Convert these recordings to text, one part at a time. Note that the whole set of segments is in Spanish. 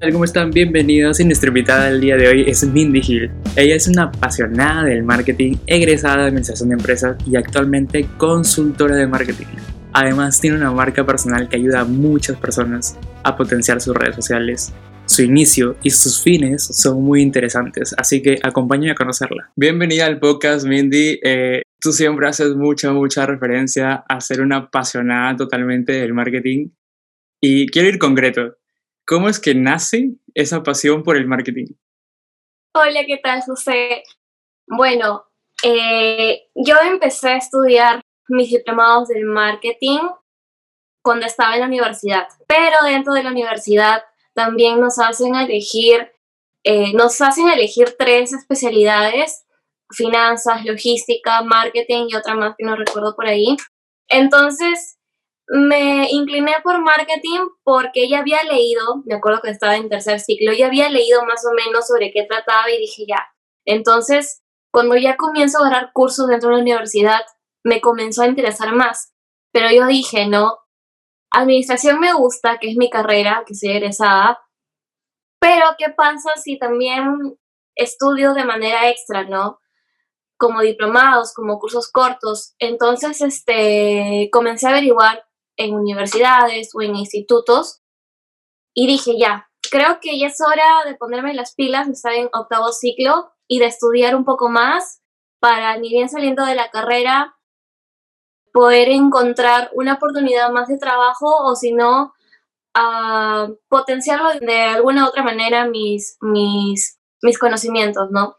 ¿Cómo están? Bienvenidos y nuestra invitada del día de hoy es Mindy Hill. Ella es una apasionada del marketing, egresada de administración de empresas y actualmente consultora de marketing. Además tiene una marca personal que ayuda a muchas personas a potenciar sus redes sociales. Su inicio y sus fines son muy interesantes, así que acompáñame a conocerla. Bienvenida al podcast, Mindy. Eh, tú siempre haces mucha, mucha referencia a ser una apasionada totalmente del marketing. Y quiero ir concreto. ¿Cómo es que nace esa pasión por el marketing? Hola, ¿qué tal, José? Bueno, eh, yo empecé a estudiar mis diplomados del marketing cuando estaba en la universidad, pero dentro de la universidad también nos hacen elegir, eh, nos hacen elegir tres especialidades, finanzas, logística, marketing y otra más que no recuerdo por ahí. Entonces, me incliné por marketing porque ya había leído, me acuerdo que estaba en tercer ciclo, ya había leído más o menos sobre qué trataba y dije ya. Entonces, cuando ya comienzo a agarrar cursos dentro de la universidad, me comenzó a interesar más. Pero yo dije, no, administración me gusta, que es mi carrera, que soy egresada, pero ¿qué pasa si también estudio de manera extra, no? Como diplomados, como cursos cortos. Entonces, este, comencé a averiguar en universidades o en institutos y dije ya, creo que ya es hora de ponerme las pilas, estar en octavo ciclo y de estudiar un poco más para ni bien saliendo de la carrera poder encontrar una oportunidad más de trabajo o si no uh, potenciarlo de alguna otra manera mis, mis, mis conocimientos, ¿no?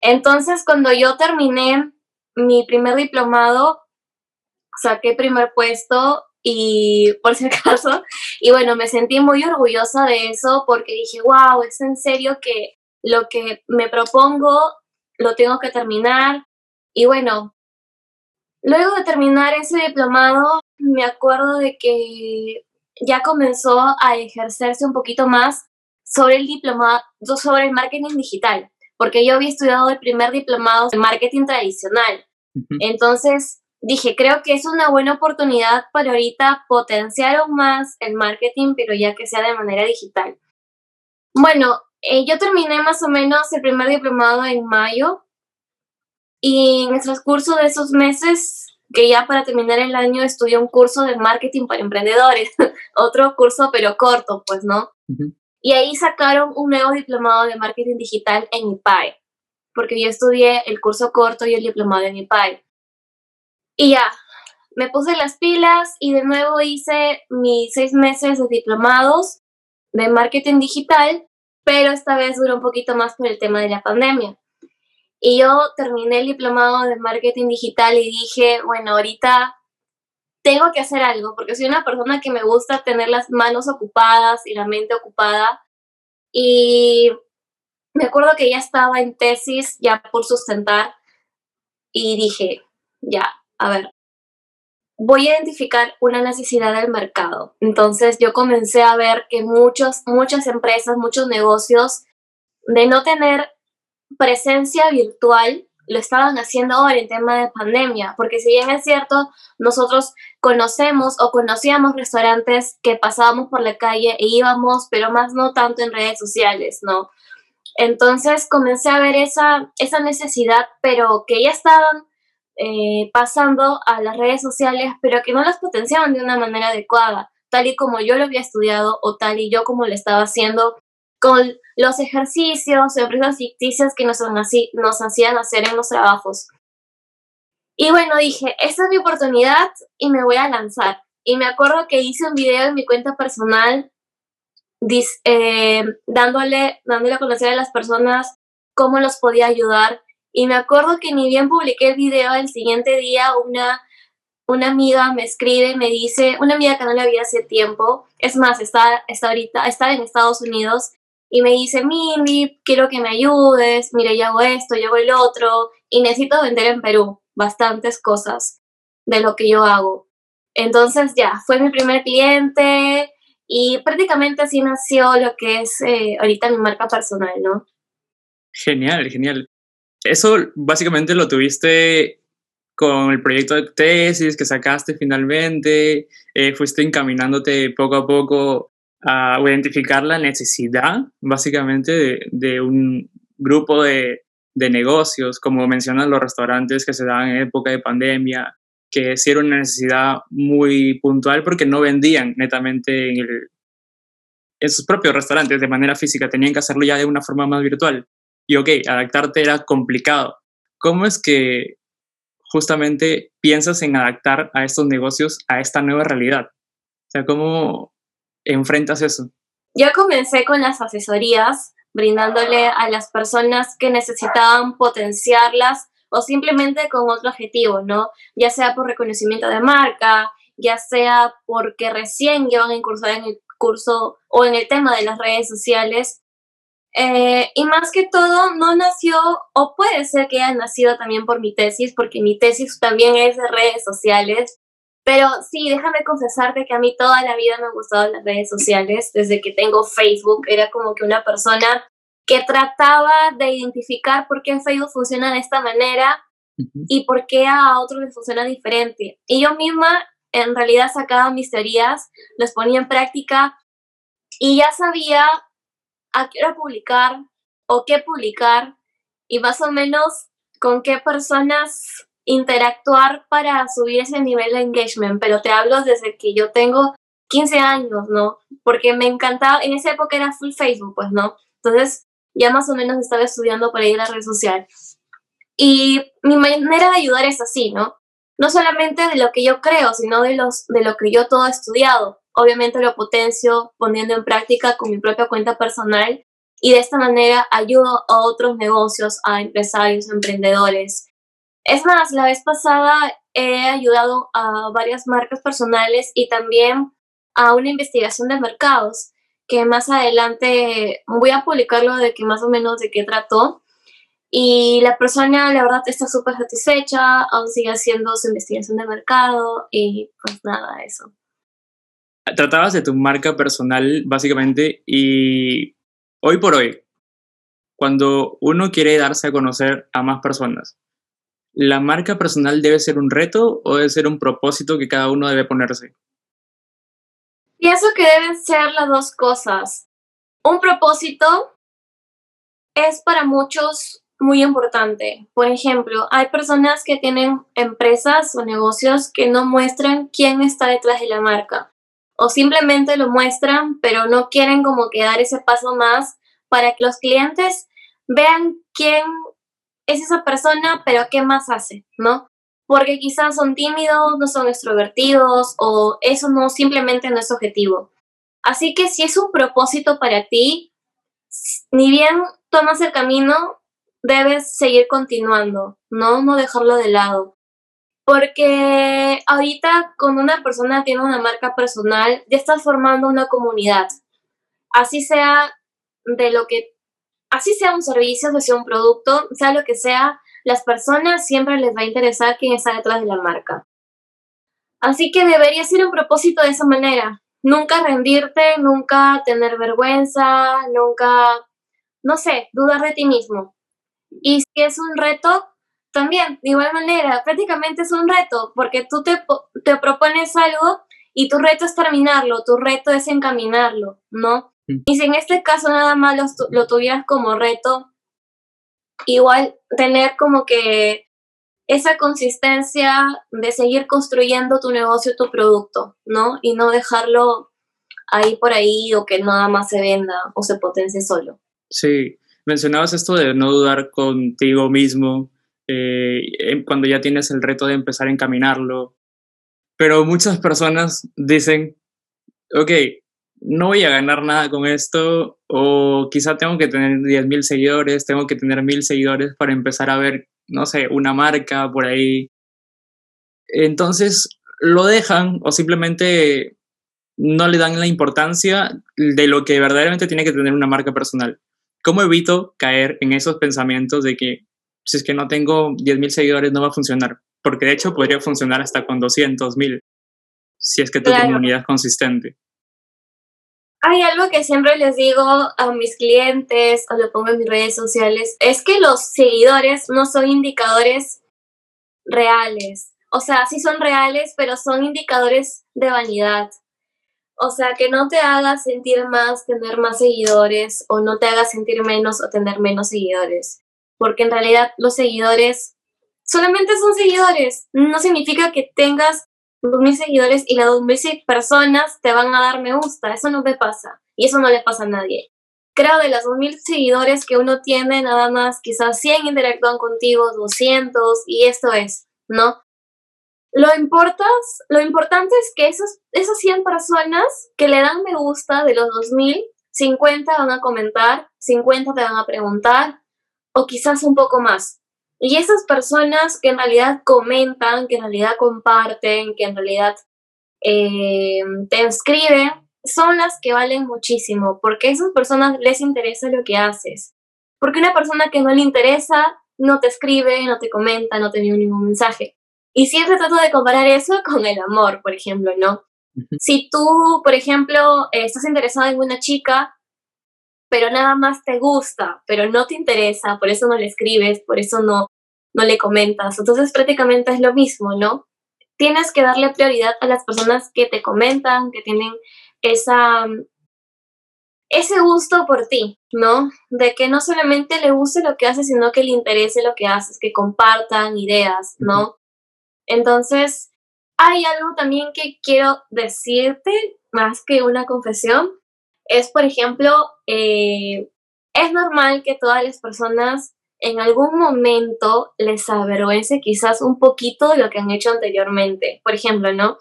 Entonces cuando yo terminé mi primer diplomado, saqué primer puesto y por si acaso, y bueno, me sentí muy orgullosa de eso porque dije, wow, es en serio que lo que me propongo lo tengo que terminar. Y bueno, luego de terminar ese diplomado, me acuerdo de que ya comenzó a ejercerse un poquito más sobre el diplomado, sobre el marketing digital, porque yo había estudiado el primer diplomado de marketing tradicional. Entonces, dije, creo que es una buena oportunidad para ahorita potenciar aún más el marketing, pero ya que sea de manera digital. Bueno, eh, yo terminé más o menos el primer diplomado en mayo y en el transcurso de esos meses, que ya para terminar el año estudié un curso de marketing para emprendedores, otro curso pero corto, pues, ¿no? Y ahí sacaron un nuevo diplomado de marketing digital en IPAE, porque yo estudié el curso corto y el diplomado en IPAE. Y ya, me puse las pilas y de nuevo hice mis seis meses de diplomados de marketing digital, pero esta vez duró un poquito más por el tema de la pandemia. Y yo terminé el diplomado de marketing digital y dije, bueno, ahorita tengo que hacer algo, porque soy una persona que me gusta tener las manos ocupadas y la mente ocupada. Y me acuerdo que ya estaba en tesis, ya por sustentar, y dije, ya, a ver, voy a identificar una necesidad del mercado. Entonces yo comencé a ver que muchos, muchas empresas, muchos negocios, de no tener presencia virtual, lo estaban haciendo ahora en tema de pandemia, porque si bien es cierto, nosotros conocemos o conocíamos restaurantes que pasábamos por la calle e íbamos, pero más no tanto en redes sociales, ¿no? Entonces comencé a ver esa, esa necesidad, pero que ya estaban eh, pasando a las redes sociales, pero que no las potenciaban de una manera adecuada, tal y como yo lo había estudiado o tal y yo como lo estaba haciendo con los ejercicios o empresas ficticias que nos, nos hacían hacer en los trabajos. Y bueno, dije, esta es mi oportunidad y me voy a lanzar. Y me acuerdo que hice un video en mi cuenta personal eh, dándole, dándole a conocer a las personas cómo los podía ayudar y me acuerdo que ni bien publiqué el video, el siguiente día una, una amiga me escribe, me dice, una amiga que no le había hace tiempo, es más, está, está ahorita, está en Estados Unidos, y me dice, Mindy, quiero que me ayudes, mira, yo hago esto, yo hago el otro, y necesito vender en Perú bastantes cosas de lo que yo hago. Entonces ya, fue mi primer cliente y prácticamente así nació lo que es eh, ahorita mi marca personal, ¿no? Genial, genial eso básicamente lo tuviste con el proyecto de tesis que sacaste finalmente, eh, fuiste encaminándote poco a poco a identificar la necesidad, básicamente, de, un grupo de, negocios, como mencionan los restaurantes que se dan en época de pandemia, que sí era una necesidad muy puntual porque no vendían netamente en, en sus propios restaurantes de manera física, tenían que hacerlo ya de una forma más virtual. Y ok, adaptarte era complicado. ¿Cómo es que justamente piensas en adaptar a estos negocios a esta nueva realidad? O sea, ¿cómo enfrentas eso? Yo comencé con las asesorías, brindándole a las personas que necesitaban potenciarlas o simplemente con otro objetivo, ¿no? Ya sea por reconocimiento de marca, ya sea porque recién llevan a incursar en el curso o en el tema de las redes sociales eh, y más que todo, no nació, o puede ser que haya nacido también por mi tesis, porque mi tesis también es de redes sociales. Pero sí, déjame confesarte que a mí toda la vida me han gustado las redes sociales. Desde que tengo Facebook, era como que una persona que trataba de identificar por qué Facebook funciona de esta manera y por qué a otros les funciona diferente. Y yo misma, en realidad, sacaba mis teorías, las ponía en práctica y ya sabía a qué hora publicar o qué publicar y más o menos con qué personas interactuar para subir ese nivel de engagement, pero te hablo desde que yo tengo 15 años, ¿no? Porque me encantaba, en esa época era full Facebook, pues, ¿no? Entonces ya más o menos estaba estudiando por ahí la red social. Y mi manera de ayudar es así, ¿no? No solamente de lo que yo creo, sino de, los, de lo que yo todo he estudiado obviamente lo potencio poniendo en práctica con mi propia cuenta personal y de esta manera ayudo a otros negocios, a empresarios, emprendedores. Es más, la vez pasada he ayudado a varias marcas personales y también a una investigación de mercados que más adelante voy a publicarlo de que más o menos de qué trató. Y la persona, la verdad, está súper satisfecha, aún sigue haciendo su investigación de mercado y pues nada, eso tratabas de tu marca personal básicamente y hoy por hoy, cuando uno quiere darse a conocer a más personas, ¿la marca personal debe ser un reto o debe ser un propósito que cada uno debe ponerse? Pienso que deben ser las dos cosas. Un propósito es para muchos muy importante. Por ejemplo, hay personas que tienen empresas o negocios que no muestran quién está detrás de la marca o simplemente lo muestran, pero no quieren como que dar ese paso más para que los clientes vean quién es esa persona, pero qué más hace, ¿no? Porque quizás son tímidos, no son extrovertidos o eso no simplemente no es objetivo. Así que si es un propósito para ti, ni bien tomas el camino, debes seguir continuando, ¿no? No dejarlo de lado. Porque ahorita cuando una persona tiene una marca personal, ya estás formando una comunidad. Así sea de lo que, así sea un servicio, sea un producto, sea lo que sea, las personas siempre les va a interesar quién está detrás de la marca. Así que debería ser un propósito de esa manera. Nunca rendirte, nunca tener vergüenza, nunca, no sé, dudar de ti mismo. Y si es un reto, también, de igual manera, prácticamente es un reto, porque tú te, te propones algo y tu reto es terminarlo, tu reto es encaminarlo, ¿no? Mm. Y si en este caso nada más lo, lo tuvieras como reto, igual tener como que esa consistencia de seguir construyendo tu negocio, tu producto, ¿no? Y no dejarlo ahí por ahí o que nada más se venda o se potencie solo. Sí, mencionabas esto de no dudar contigo mismo, eh, cuando ya tienes el reto de empezar a encaminarlo. Pero muchas personas dicen, ok, no voy a ganar nada con esto, o quizá tengo que tener 10.000 seguidores, tengo que tener 1.000 seguidores para empezar a ver, no sé, una marca por ahí. Entonces lo dejan o simplemente no le dan la importancia de lo que verdaderamente tiene que tener una marca personal. ¿Cómo evito caer en esos pensamientos de que si es que no tengo 10.000 seguidores no va a funcionar, porque de hecho podría funcionar hasta con 200.000, si es que tu comunidad es consistente. Hay algo que siempre les digo a mis clientes o lo pongo en mis redes sociales, es que los seguidores no son indicadores reales. O sea, sí son reales, pero son indicadores de vanidad. O sea, que no te haga sentir más tener más seguidores o no te haga sentir menos o tener menos seguidores. Porque en realidad los seguidores solamente son seguidores. No significa que tengas 2.000 seguidores y las 2.000 personas te van a dar me gusta. Eso no te pasa. Y eso no le pasa a nadie. Creo de las 2.000 seguidores que uno tiene, nada más quizás 100 interactúan contigo, 200 y esto es, ¿no? Lo, importas, lo importante es que esos, esas 100 personas que le dan me gusta de los 2000, 50 van a comentar, 50 te van a preguntar o quizás un poco más. Y esas personas que en realidad comentan, que en realidad comparten, que en realidad eh, te escriben, son las que valen muchísimo, porque a esas personas les interesa lo que haces. Porque una persona que no le interesa no te escribe, no te comenta, no te envía ningún mensaje. Y siempre trato de comparar eso con el amor, por ejemplo, ¿no? Si tú, por ejemplo, estás interesado en una chica, pero nada más te gusta, pero no te interesa, por eso no le escribes, por eso no, no le comentas. Entonces prácticamente es lo mismo, ¿no? Tienes que darle prioridad a las personas que te comentan, que tienen esa, ese gusto por ti, ¿no? De que no solamente le guste lo que haces, sino que le interese lo que haces, que compartan ideas, ¿no? Entonces, hay algo también que quiero decirte, más que una confesión, es, por ejemplo, eh, es normal que todas las personas en algún momento les avergüence quizás un poquito de lo que han hecho anteriormente. Por ejemplo, ¿no?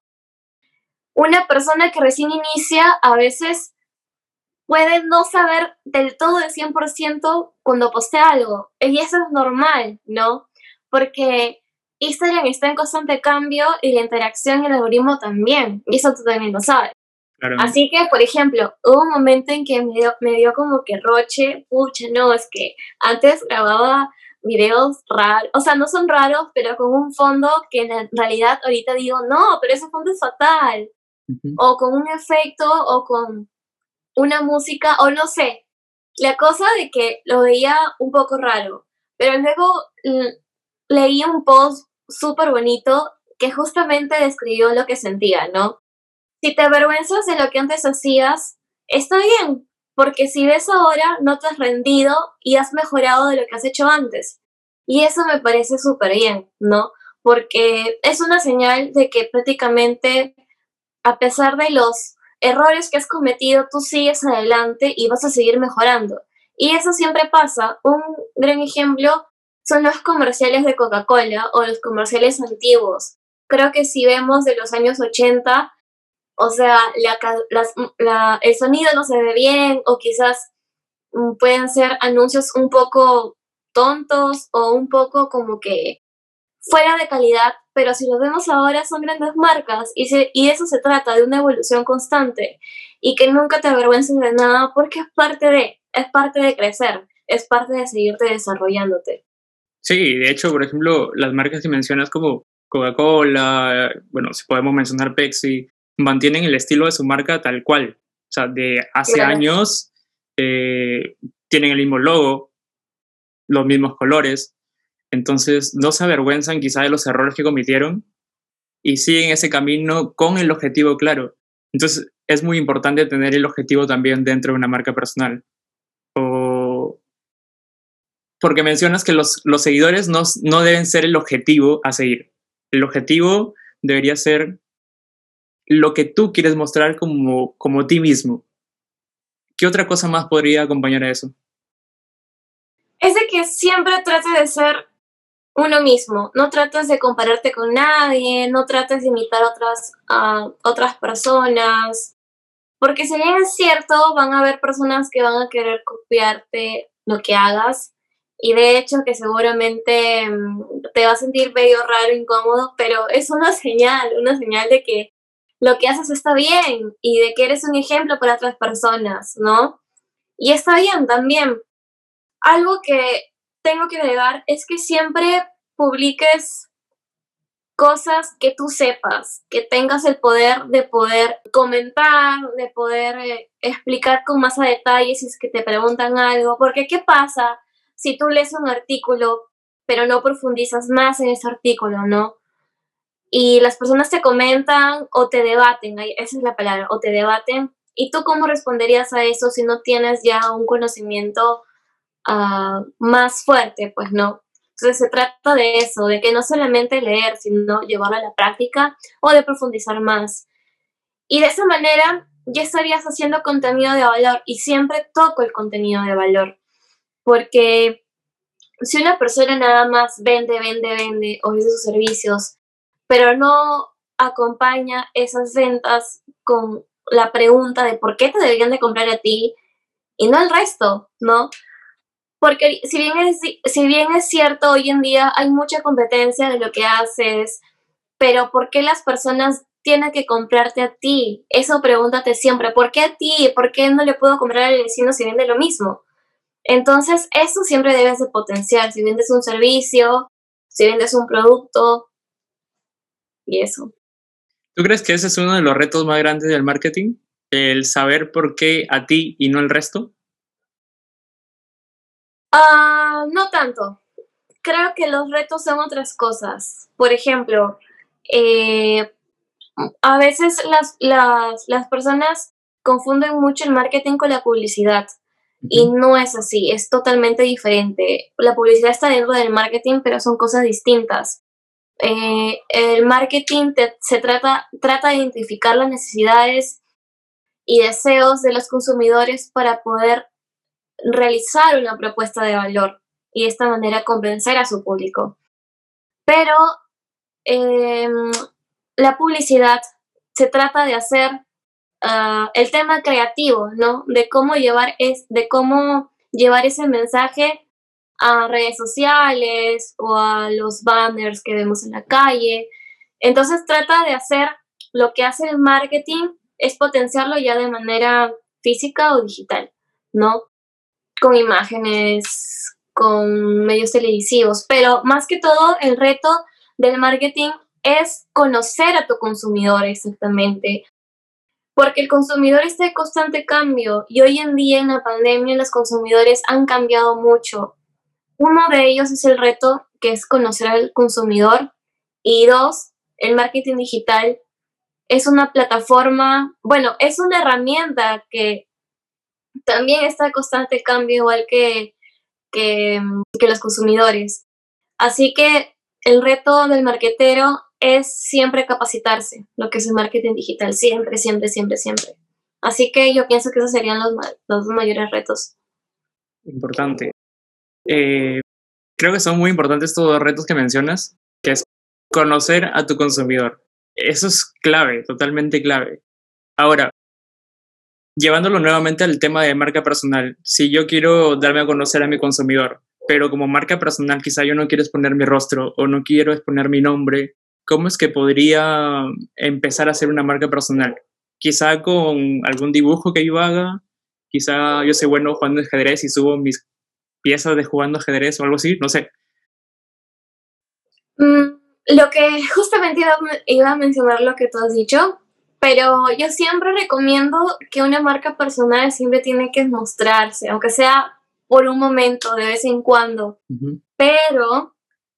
Una persona que recién inicia a veces puede no saber del todo del 100% cuando postea algo. Y eso es normal, ¿no? Porque Instagram está en constante cambio y la interacción y el algoritmo también. Y eso tú también lo sabes. Así que, por ejemplo, hubo un momento en que me dio, me dio como que roche, pucha, no, es que antes grababa videos raros, o sea, no son raros, pero con un fondo que en realidad ahorita digo, no, pero ese fondo es fatal. O con un efecto, o con una música, o no sé. La cosa de que lo veía un poco raro. Pero luego leí un post súper bonito que justamente describió lo que sentía, ¿no? Si te avergüenzas de lo que antes hacías, está bien, porque si ves ahora, no te has rendido y has mejorado de lo que has hecho antes. Y eso me parece súper bien, ¿no? Porque es una señal de que prácticamente, a pesar de los errores que has cometido, tú sigues adelante y vas a seguir mejorando. Y eso siempre pasa. Un gran ejemplo son los comerciales de Coca-Cola o los comerciales antiguos. Creo que si vemos de los años 80, o sea, el sonido no se ve bien o quizás mm, pueden ser anuncios un poco tontos o un poco como que fuera de calidad, pero si los vemos ahora son grandes marcas y, y eso se trata de una evolución constante y que nunca te avergüences de nada porque es parte de, es parte de crecer, es parte de seguirte desarrollándote. Sí, de hecho, por ejemplo, las marcas que mencionas como Coca-Cola, bueno, si podemos mencionar Pepsi, mantienen el estilo de su marca tal cual. O sea, de hace años eh, tienen el mismo logo, los mismos colores. Entonces, no se avergüenzan quizá de los errores que cometieron y siguen ese camino con el objetivo claro. Entonces, es muy importante tener el objetivo también dentro de una marca personal porque mencionas que los, los seguidores no, no deben ser el objetivo a seguir. El objetivo debería ser lo que tú quieres mostrar como, como ti mismo. ¿Qué otra cosa más podría acompañar a eso? Es de que siempre trates de ser uno mismo. No trates de compararte con nadie, no trates de imitar otras, a otras personas. Porque si bien es cierto, van a haber personas que van a querer copiarte lo que hagas, y de hecho que seguramente mm, te va a sentir medio raro, incómodo, pero es una señal, una señal de que lo que haces está bien y de que eres un ejemplo para otras personas, ¿no? Y está bien también. Algo que tengo que agregar es que siempre publiques cosas que tú sepas, que tengas el poder de poder comentar, de poder eh, explicar con más a detalle si es que te preguntan algo, porque ¿qué pasa? si tú lees un artículo, pero no profundizas más en ese artículo, ¿no? Y las personas te comentan o te debaten, esa es la palabra, o te debaten. ¿Y tú cómo responderías a eso si no tienes ya un conocimiento uh, más fuerte? Pues no. Entonces se trata de eso, de que no solamente leer, sino llevarlo a la práctica o de profundizar más. Y de esa manera ya estarías haciendo contenido de valor y siempre toco el contenido de valor. Porque si una persona nada más vende, vende, vende, ofrece sus servicios, pero no acompaña esas ventas con la pregunta de por qué te deberían de comprar a ti y no al resto, ¿no? Porque si bien, es, si bien es cierto, hoy en día hay mucha competencia de lo que haces, pero ¿por qué las personas tienen que comprarte a ti? Eso pregúntate siempre, ¿por qué a ti? ¿Por qué no le puedo comprar al vecino si vende lo mismo? Entonces, eso siempre debes de potenciar. Si vendes un servicio, si vendes un producto y eso. ¿Tú crees que ese es uno de los retos más grandes del marketing? El saber por qué a ti y no al resto. Ah, no tanto. Creo que los retos son otras cosas. Por ejemplo, eh, a veces las, las, las personas confunden mucho el marketing con la publicidad. Y no es así, es totalmente diferente. La publicidad está dentro del marketing, pero son cosas distintas. Eh, el marketing se trata, trata de identificar las necesidades y deseos de los consumidores para poder realizar una propuesta de valor y de esta manera convencer a su público. Pero em, la publicidad se trata de hacer Ah, el tema creativo, ¿no? De cómo llevar es, de cómo llevar ese mensaje a redes sociales o a los banners que vemos en la calle. Entonces trata de hacer lo que hace el marketing es potenciarlo ya de manera física o digital, ¿no? Con imágenes, con medios televisivos, pero más que todo el reto del marketing es conocer a tu consumidor exactamente, porque el consumidor está en constante cambio y hoy en día en la pandemia los consumidores han cambiado mucho. Uno de ellos es el reto que es conocer al consumidor y dos, el marketing digital es una plataforma, bueno, es una herramienta que también está en constante cambio igual que, que, los consumidores. Así que el reto del marketero es siempre capacitarse, lo que es el marketing digital, siempre, siempre, siempre, siempre. Así que yo pienso que esos serían los, los mayores retos. Importante. Eh, creo que son muy importantes estos dos retos que mencionas, que es conocer a tu consumidor. Eso es clave, totalmente clave. Ahora, llevándolo nuevamente al tema de marca personal, si yo quiero darme a conocer a mi consumidor, pero como marca personal quizá yo no quiero exponer mi rostro o no quiero exponer mi nombre ¿cómo es que podría empezar a hacer una marca personal? Quizá con algún dibujo que yo haga, quizá yo soy bueno jugando ajedrez y subo mis piezas de jugando ajedrez o algo así, no sé. Mm, lo que justamente iba, a mencionar lo que tú has dicho, pero yo siempre recomiendo que una marca personal siempre tiene que mostrarse, aunque sea por un momento, de vez en cuando. Pero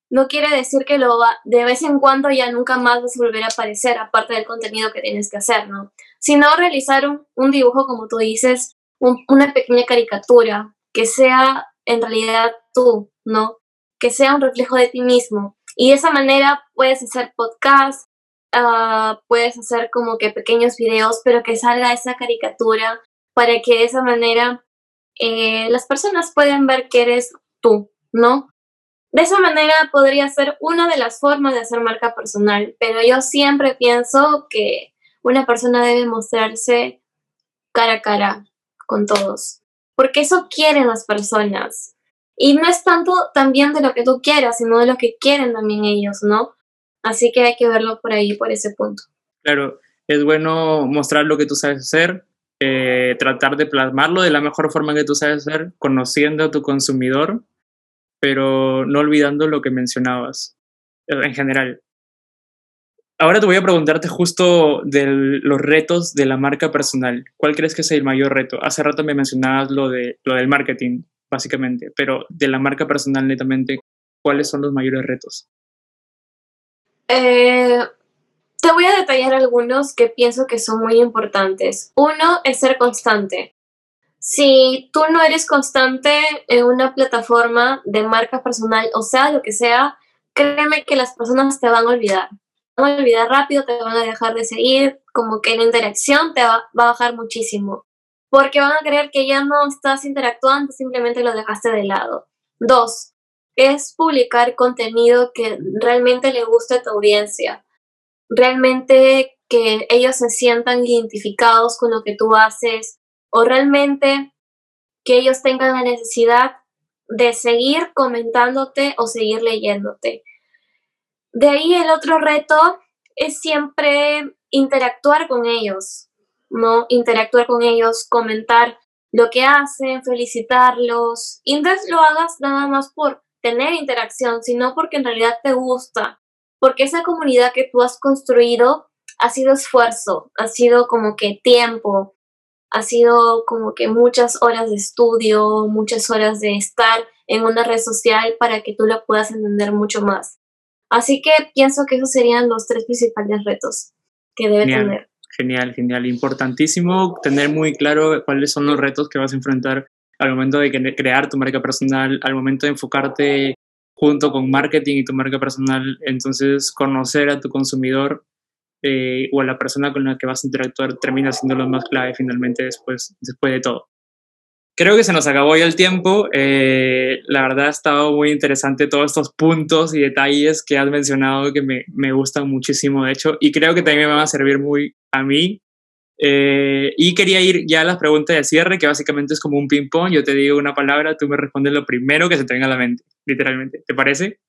no quiere decir que lo va, de vez en cuando ya nunca más vas a volver a aparecer, aparte del contenido que tienes que hacer, ¿no? Sino realizar un, dibujo, como tú dices, una pequeña caricatura, que sea en realidad tú, ¿no? Que sea un reflejo de ti mismo. Y de esa manera puedes hacer podcast, ah, puedes hacer como que pequeños videos, pero que salga esa caricatura para que de esa manera eh, las personas puedan ver que eres tú, ¿no? De esa manera podría ser una de las formas de hacer marca personal, pero yo siempre pienso que una persona debe mostrarse cara a cara con todos, porque eso quieren las personas. Y no es tanto también de lo que tú quieras, sino de lo que quieren también ellos, ¿no? Así que hay que verlo por ahí, por ese punto. Claro, es bueno mostrar lo que tú sabes hacer, eh, tratar de plasmarlo de la mejor forma que tú sabes hacer, conociendo a tu consumidor pero no olvidando lo que mencionabas eh, en general. Ahora te voy a preguntarte justo de los retos de la marca personal. ¿Cuál crees que es el mayor reto? Hace rato me mencionabas lo, de, lo del marketing, básicamente, pero de la marca personal netamente, ¿cuáles son los mayores retos? Eh, Te voy a detallar algunos que pienso que son muy importantes. Uno es ser constante. Si tú no eres constante en una plataforma de marca personal, o sea, lo que sea, créeme que las personas te van a olvidar. Van a olvidar rápido, te van a dejar de seguir, como que la interacción te va, va a bajar muchísimo. Porque van a creer que ya no estás interactuando, simplemente lo dejaste de lado. Dos, es publicar contenido que realmente le guste a tu audiencia. Realmente que ellos se sientan identificados con lo que tú haces o realmente que ellos tengan la necesidad de seguir comentándote o seguir leyéndote. De ahí el otro reto es siempre interactuar con ellos, ¿no? Interactuar con ellos, comentar lo que hacen, felicitarlos. Y entonces lo hagas nada más por tener interacción, sino porque en realidad te gusta, porque esa comunidad que tú has construido ha sido esfuerzo, ha sido como que tiempo, ha sido como que muchas horas de estudio, muchas horas de estar en una red social para que tú la puedas entender mucho más. Así que pienso que esos serían los tres principales retos que debe tener. Genial, genial. Importantísimo tener muy claro cuáles son los retos que vas a enfrentar al momento de crear tu marca personal, al momento de enfocarte junto con marketing y tu marca personal, entonces conocer a tu consumidor eh, o a la persona con la que vas a interactuar termina siendo lo más clave finalmente después, después de todo. Creo que se nos acabó ya el tiempo. Eh, la verdad ha estado muy interesante todos estos puntos y detalles que has mencionado que me, me gustan muchísimo, de hecho, y creo que también me van a servir muy a mí. Eh, y quería ir ya a las preguntas de cierre, que básicamente es como un ping-pong. Yo te digo una palabra, tú me respondes lo primero que se te venga a la mente, literalmente. ¿Te parece?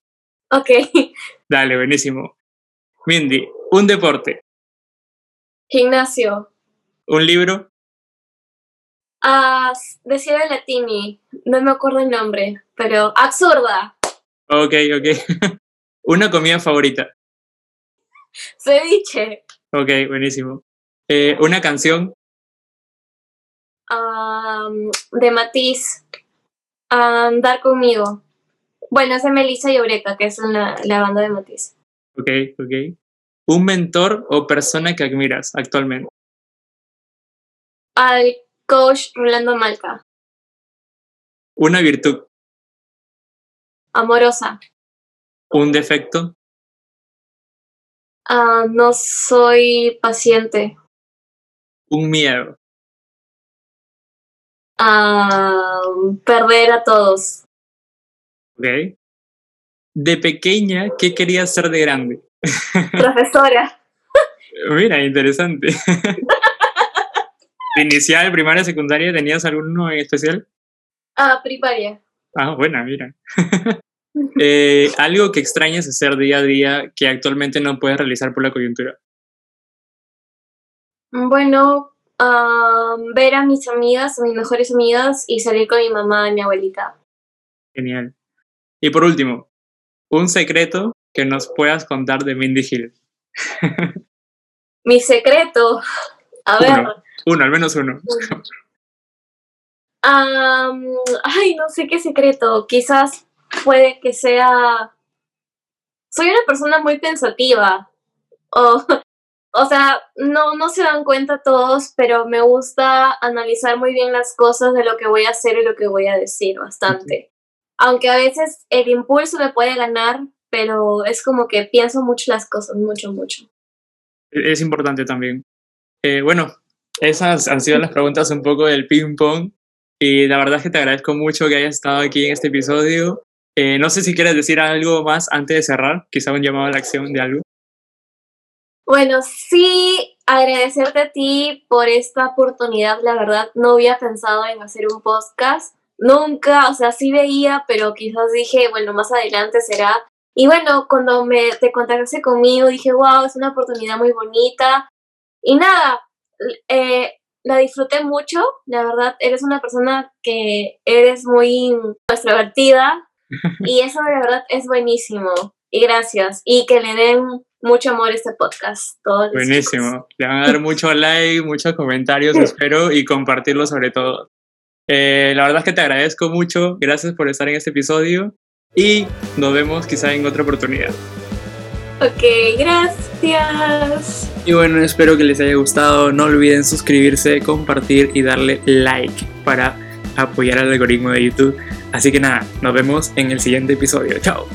Ok. Dale, buenísimo. Mindy, un deporte. Gimnasio. Un libro. Decía de Latini, no me acuerdo el nombre, pero absurda. Ok, ok. Una comida favorita. Ceviche. Ok, buenísimo. Eh, una canción. de Matiz. Andar conmigo. Bueno, es de Melissa y Eureka, que es la, la banda de Matiz. Ok, ok. Un mentor o persona que admiras actualmente. Al coach Rolando Malca. Una virtud. Amorosa. Un defecto. Ah, no soy paciente. Un miedo. Ah, perder a todos. Ok. De pequeña, ¿qué querías ser de grande? Profesora. Mira, interesante. inicial, primaria, secundaria, ¿tenías alguno en especial? Ah, primaria. Ah, buena, mira. Eh, algo que extrañas hacer día a día que actualmente no puedes realizar por la coyuntura. Bueno, ver a mis amigas, a mis mejores amigas y salir con mi mamá y mi abuelita. Genial. Y por último, un secreto que nos puedas contar de Mindy Hill. mi secreto. A ver. Uno, al menos uno. ay, no sé qué secreto. Quizás puede que sea... Soy una persona muy pensativa. O, o sea, no, no se dan cuenta todos, pero me gusta analizar muy bien las cosas de lo que voy a hacer y lo que voy a decir bastante. Aunque a veces el impulso me puede ganar, pero es como que pienso mucho las cosas, mucho, mucho. Es importante también. Eh, bueno, esas han sido las preguntas un poco del ping pong y la verdad es que te agradezco mucho que hayas estado aquí en este episodio. Eh, no sé si quieres decir algo más antes de cerrar, quizá un llamado a la acción de algo. Bueno, sí, agradecerte a ti por esta oportunidad. La verdad, no había pensado en hacer un podcast. Nunca, o sea, sí veía, pero quizás dije, bueno, más adelante será. Y bueno, cuando me te contactaste conmigo, dije, wow, es una oportunidad muy bonita. Y nada, eh, la disfruté mucho, la verdad, eres una persona que eres muy extrovertida y eso de verdad es buenísimo. Y gracias. Y que le den mucho amor a este podcast. Buenísimo. Le van a dar mucho like, muchos comentarios, espero, y compartirlo sobre todo. Eh, la verdad es que te agradezco mucho. Gracias por estar en este episodio y nos vemos quizá en otra oportunidad. Ok, gracias. Y bueno, espero que les haya gustado. No olviden suscribirse, compartir y darle like para apoyar al algoritmo de YouTube. Así que nada, nos vemos en el siguiente episodio. Chao.